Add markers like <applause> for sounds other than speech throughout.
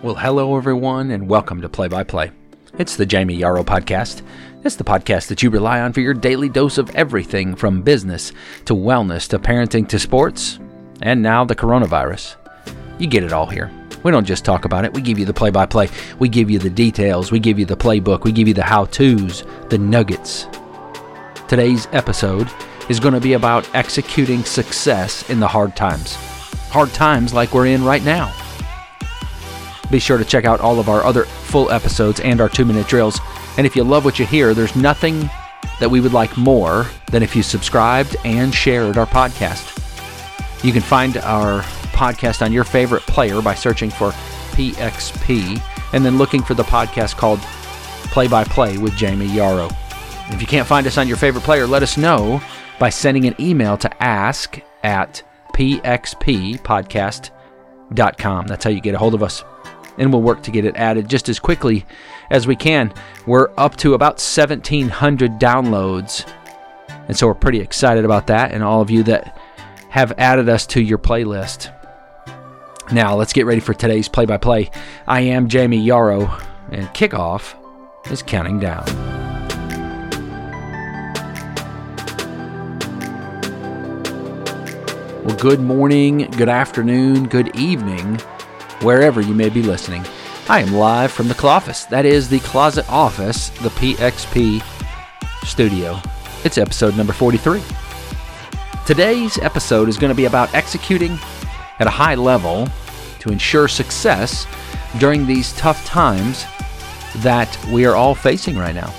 Well, hello everyone, and welcome to Play by Play. It's the Jamie Yarrow podcast. It's the podcast that you rely on for your daily dose of everything from business to wellness to parenting to sports, and now the coronavirus. You get it all here. We don't just talk about it, we give you the play by play. We give you the details, we give you the playbook, we give you the how to's, the nuggets. Today's episode is going to be about executing success in the hard times. Hard times like we're in right now. Be sure to check out all of our other full episodes and our two minute drills. And if you love what you hear, there's nothing that we would like more than if you subscribed and shared our podcast. You can find our podcast on your favorite player by searching for PXP and then looking for the podcast called Play by Play with Jamie Yarrow. If you can't find us on your favorite player, let us know by sending an email to ask at pxppodcast.com. That's how you get a hold of us and we'll work to get it added just as quickly as we can. We're up to about 1,700 downloads, and so we're pretty excited about that, and all of you that have added us to your playlist. Now, let's get ready for today's play by play. I am Jamie Yarrow, and kickoff is counting down. Well, good morning, good afternoon, good evening wherever you may be listening. I am live from the Cloffice. That is the Closet Office, the PXP studio. It's episode number 43. Today's episode is going to be about executing at a high level to ensure success during these tough times that we are all facing right now.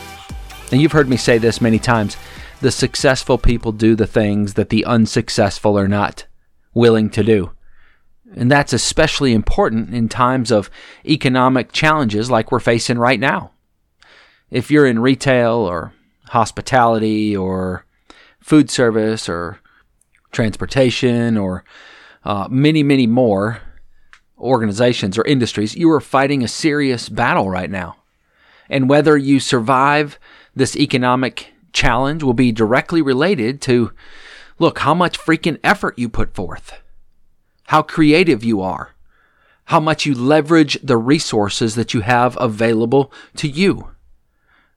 And you've heard me say this many times the successful people do the things that the unsuccessful are not willing to do. And that's especially important in times of economic challenges like we're facing right now. If you're in retail or hospitality or food service or transportation or uh, many, many more organizations or industries, you are fighting a serious battle right now. And whether you survive this economic challenge will be directly related to look, how much freaking effort you put forth how creative you are, how much you leverage the resources that you have available to you,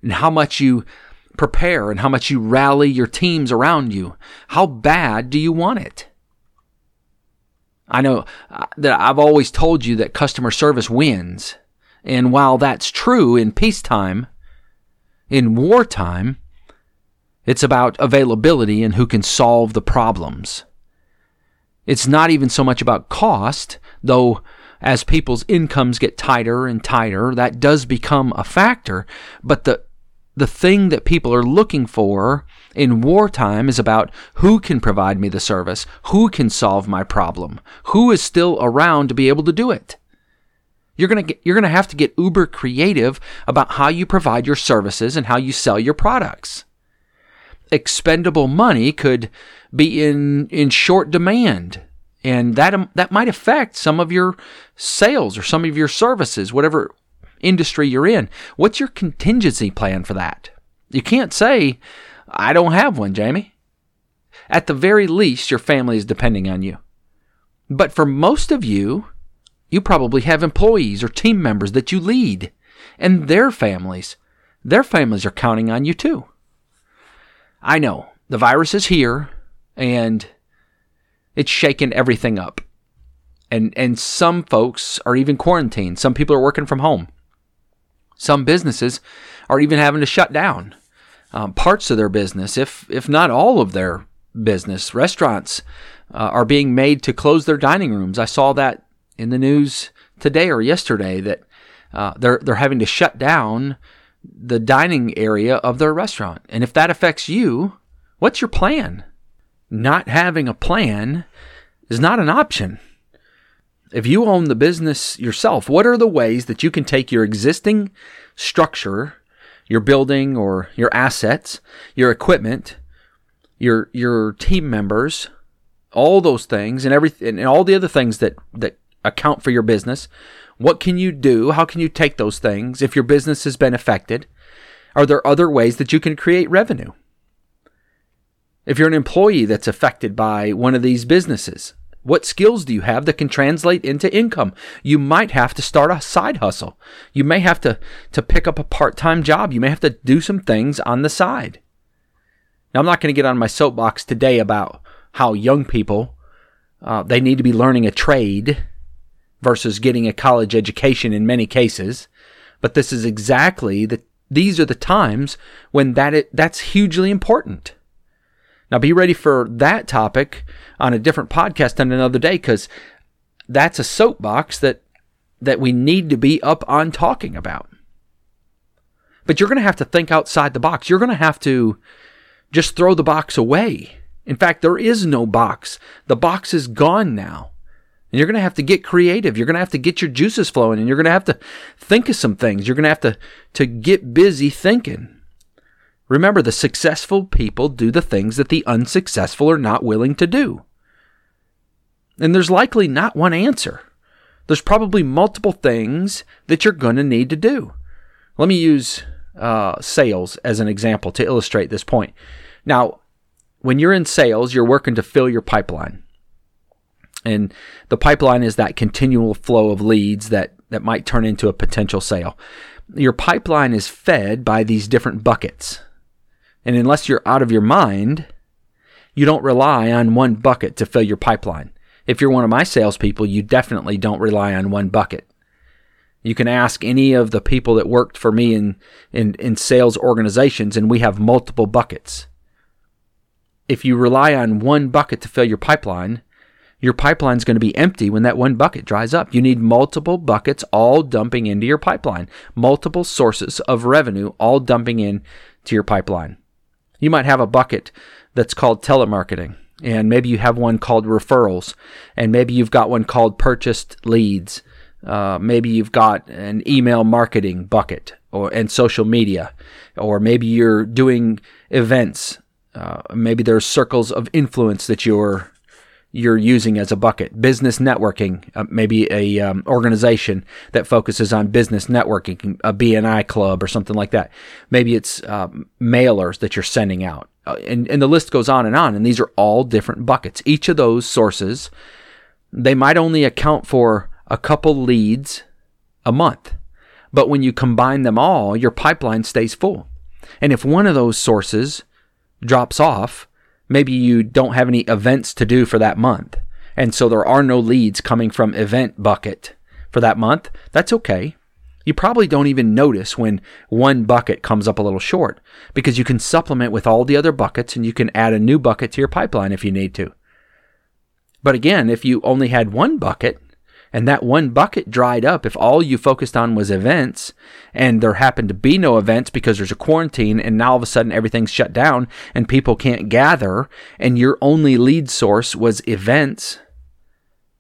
and how much you prepare and how much you rally your teams around you. How bad do you want it? I know uh, that I've always told you that customer service wins. And while that's true in peacetime, in wartime, it's about availability and who can solve the problems. It's not even so much about cost, though as people's incomes get tighter and tighter, that does become a factor. But the the thing that people are looking for in wartime is about who can provide me the service, who can solve my problem, who is still around to be able to do it. You're going to you're going to have to get uber creative about how you provide your services and how you sell your products. Expendable money could be in in short demand. And that um, that might affect some of your sales or some of your services whatever industry you're in. What's your contingency plan for that? You can't say i don't have one jamie. At the very least your family is depending on you. But for most of you you probably have employees or team members that you lead and their families. Their families are counting on you too i know the virus is here and it's shaken everything up. And and some folks are even quarantined. Some people are working from home. Some businesses are even having to shut down um, parts of their business, if if not all of their business. Restaurants uh, are being made to close their dining rooms. I saw that in the news today or yesterday that uh, they're they're having to shut down the dining area of their restaurant. And if that affects you, what's your plan? not having a plan is not an option. If you own the business yourself, what are the ways that you can take your existing structure, your building or your assets, your equipment, your your team members, all those things and everything and all the other things that that account for your business, what can you do? How can you take those things if your business has been affected? Are there other ways that you can create revenue? If you're an employee that's affected by one of these businesses, What skills do you have that can translate into income? You might have to start a side hustle. You may have to, to pick up a part time job. You may have to do some things on the side. Now, I'm not going to get on my soapbox today about how young people uh, they need to be learning a trade versus getting a college education in many cases. But this is exactly the these are the times when that it, that's hugely important. Now be ready for that topic on a different podcast on another day because that's a soapbox that that we need to be up on talking about. But you're going to have to think outside the box. You're going to have to just throw the box away. In fact, there is no box. The box is gone now. And you're going to have to get creative. You're going to have to get your juices flowing and you're going to have to think of some things. You're going to have to, to get busy thinking. Remember, the successful people do the things that the unsuccessful are not willing to do. And there's likely not one answer. There's probably multiple things that you're going to need to do. Let me use uh, sales as an example to illustrate this point. Now, when you're in sales, you're working to fill your pipeline. And the pipeline is that continual flow of leads that, that might turn into a potential sale. Your pipeline is fed by these different buckets. And unless you're out of your mind, you don't rely on one bucket to fill your pipeline. If you're one of my salespeople, you definitely don't rely on one bucket. You can ask any of the people that worked for me in, in, in sales organizations, and we have multiple buckets. If you rely on one bucket to fill your pipeline, your pipeline is going to be empty when that one bucket dries up. You need multiple buckets all dumping into your pipeline, multiple sources of revenue all dumping in to your pipeline. You might have a bucket that's called telemarketing, and maybe you have one called referrals, and maybe you've got one called purchased leads. Uh, maybe you've got an email marketing bucket or and social media, or maybe you're doing events. Uh, maybe there's circles of influence that you're you're using as a bucket. Business networking, uh, maybe a um, organization that focuses on business networking, a BNI club or something like that. Maybe it's uh, mailers that you're sending out, uh, and and the list goes on and on. And these are all different buckets. Each of those sources, they might only account for a couple leads a month, but when you combine them all, your pipeline stays full. And if one of those sources drops off, maybe you don't have any events to do for that month. And so there are no leads coming from event bucket for that month. That's okay. You probably don't even notice when one bucket comes up a little short because you can supplement with all the other buckets and you can add a new bucket to your pipeline if you need to. But again, if you only had one bucket, and that one bucket dried up if all you focused on was events and there happened to be no events because there's a quarantine and now all of a sudden everything's shut down and people can't gather and your only lead source was events,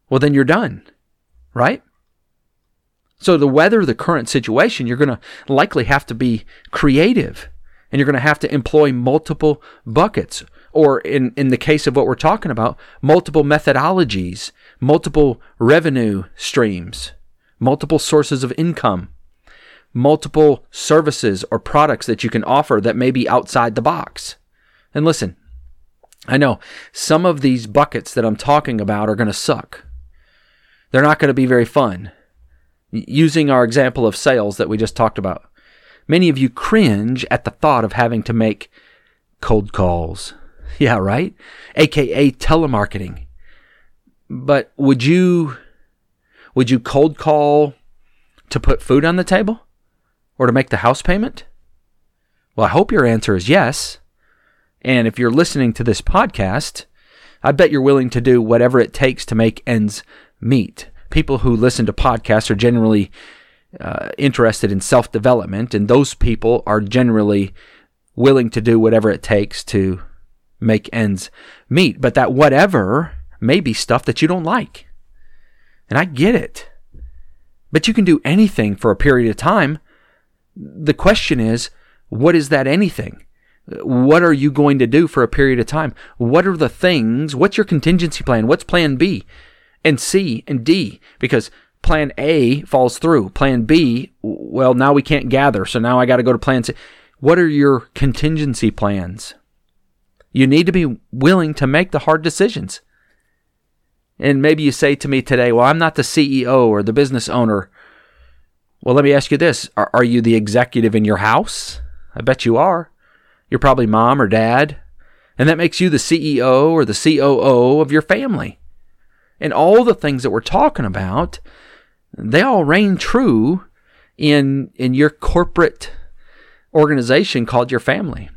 well, then you're done, right? So, to weather the current situation, you're going to likely have to be creative and you're going to have to employ multiple buckets or in, in the case of what we're talking about, multiple methodologies multiple revenue streams, multiple sources of income, multiple services or products that you can offer that may be outside the box. And listen, I know some of these buckets that I'm talking about are going to suck. They're not going to be very fun. Using our example of sales that we just talked about, many of you cringe at the thought of having to make cold calls. <laughs> Yeah, right? AKA telemarketing. But would you would you cold call to put food on the table or to make the house payment? Well, I hope your answer is yes. And if you're listening to this podcast, I bet you're willing to do whatever it takes to make ends meet. People who listen to podcasts are generally uh, interested in self development, and those people are generally willing to do whatever it takes to make ends meet. But that whatever may be stuff that you don't like. And I get it. But you can do anything for a period of time. The question is, what is that anything? What are you going to do for a period of time? What are the things? What's your contingency plan? What's plan B and C and D? Because plan A falls through. Plan B, well, now we can't gather. So now I got to go to plan C. What are your contingency plans? You need to be willing to make the hard decisions. And maybe you say to me today, well, I'm not the CEO or the business owner. Well, let me ask you this Are, are you the executive in your house? I bet you are. You're probably mom or dad. And that makes you the CEO or the COO of your family. And all the things that we're talking about, they all reign true in, in your corporate organization called your family.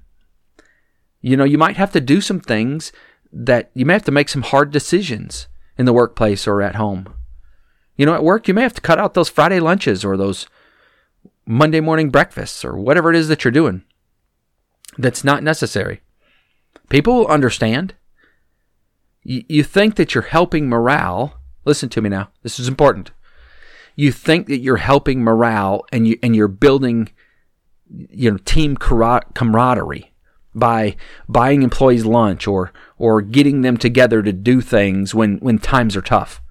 You know, you might have to do some things that you may have to make some hard decisions in the workplace or at home. You know, at work, you may have to cut out those Friday lunches or those Monday morning breakfasts or whatever it is that you're doing that's not necessary. People will understand. You, think that you're helping morale. Listen to me now. This is important. You think that you're helping morale and you and you're building you know team camaraderie by buying employees lunch or or getting them together to do things when when times are tough.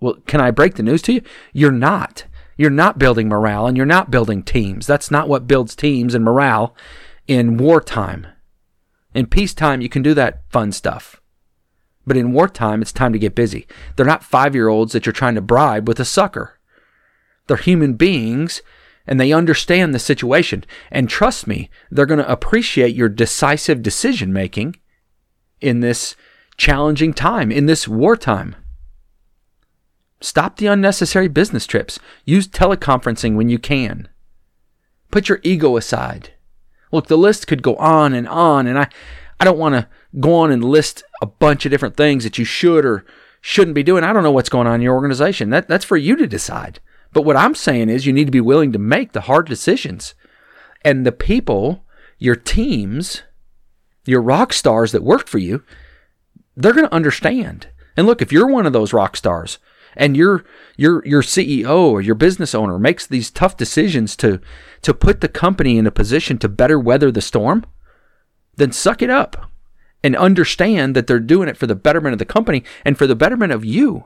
Well, can I break the news to you? You're not. You're not building morale and you're not building teams. That's not what builds teams and morale in wartime. In peacetime, you can do that fun stuff. But in wartime, it's time to get busy. They're not five year olds that you're trying to bribe with a sucker. They're human beings and they understand the situation. And trust me, they're going to appreciate your decisive decision making in this challenging time, in this wartime. Stop the unnecessary business trips. Use teleconferencing when you can. Put your ego aside. Look, the list could go on and on, and I, I don't want to go on and list a bunch of different things that you should or shouldn't be doing. I don't know what's going on in your organization. That, that's for you to decide. But what I'm saying is you need to be willing to make the hard decisions. And the people, your teams, your rock stars that work for you, they're going to understand. And look, if you're one of those rock stars and your your your CEO or your business owner makes these tough decisions to to put the company in a position to better weather the storm, then suck it up and understand that they're doing it for the betterment of the company and for the betterment of you.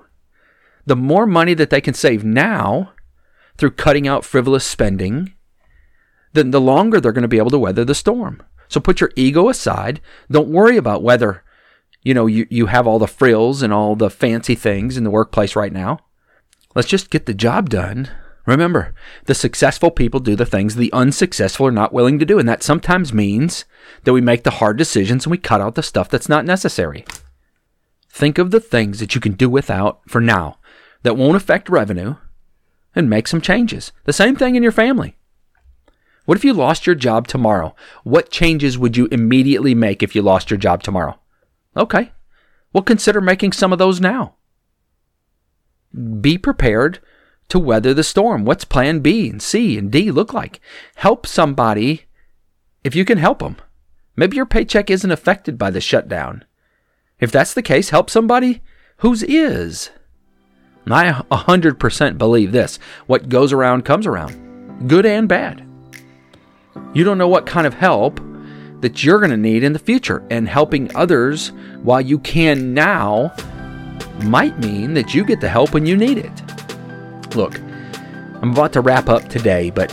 The more money that they can save now through cutting out frivolous spending, then the longer they're going to be able to weather the storm. So put your ego aside. Don't worry about whether you know you, you have all the frills and all the fancy things in the workplace right now. Let's just get the job done. Remember, the successful people do the things the unsuccessful are not willing to do, and that sometimes means that we make the hard decisions and we cut out the stuff that's not necessary. Think of the things that you can do without for now that won't affect revenue and make some changes. The same thing in your family. What if you lost your job tomorrow? What changes would you immediately make if you lost your job tomorrow? Okay. Well, consider making some of those now. Be prepared to weather the storm. What's plan B and C and D look like? Help somebody if you can help them. Maybe your paycheck isn't affected by the shutdown. If that's the case, help somebody whose is. I 100% believe this what goes around comes around, good and bad. You don't know what kind of help that you're going to need in the future, and helping others while you can now might mean that you get the help when you need it. Look, I'm about to wrap up today, but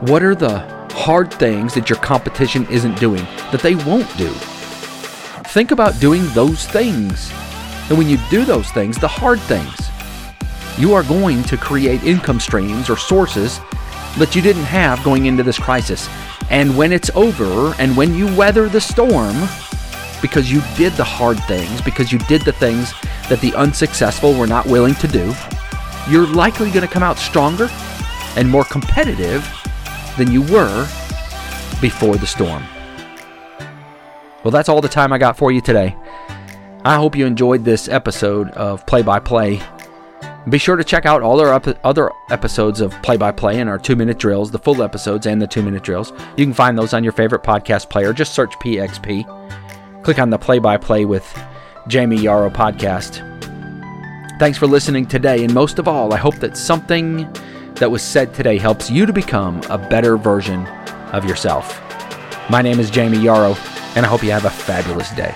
what are the hard things that your competition isn't doing that they won't do? Think about doing those things. And when you do those things, the hard things, you are going to create income streams or sources that you didn't have going into this crisis. And when it's over and when you weather the storm, because you did the hard things, because you did the things that the unsuccessful were not willing to do, you're likely going to come out stronger and more competitive than you were before the storm. Well, that's all the time I got for you today. I hope you enjoyed this episode of Play by Play be sure to check out all our other episodes of Play by Play and our two minute drills, the full episodes and the two minute drills. You can find those on your favorite podcast player. Just search PXP. Click on the Play by Play with Jamie Yarrow podcast. Thanks for listening today, and most of all, I hope that something that was said today helps you to become a better version of yourself. My name is Jamie Yarrow, and I hope you have a fabulous day.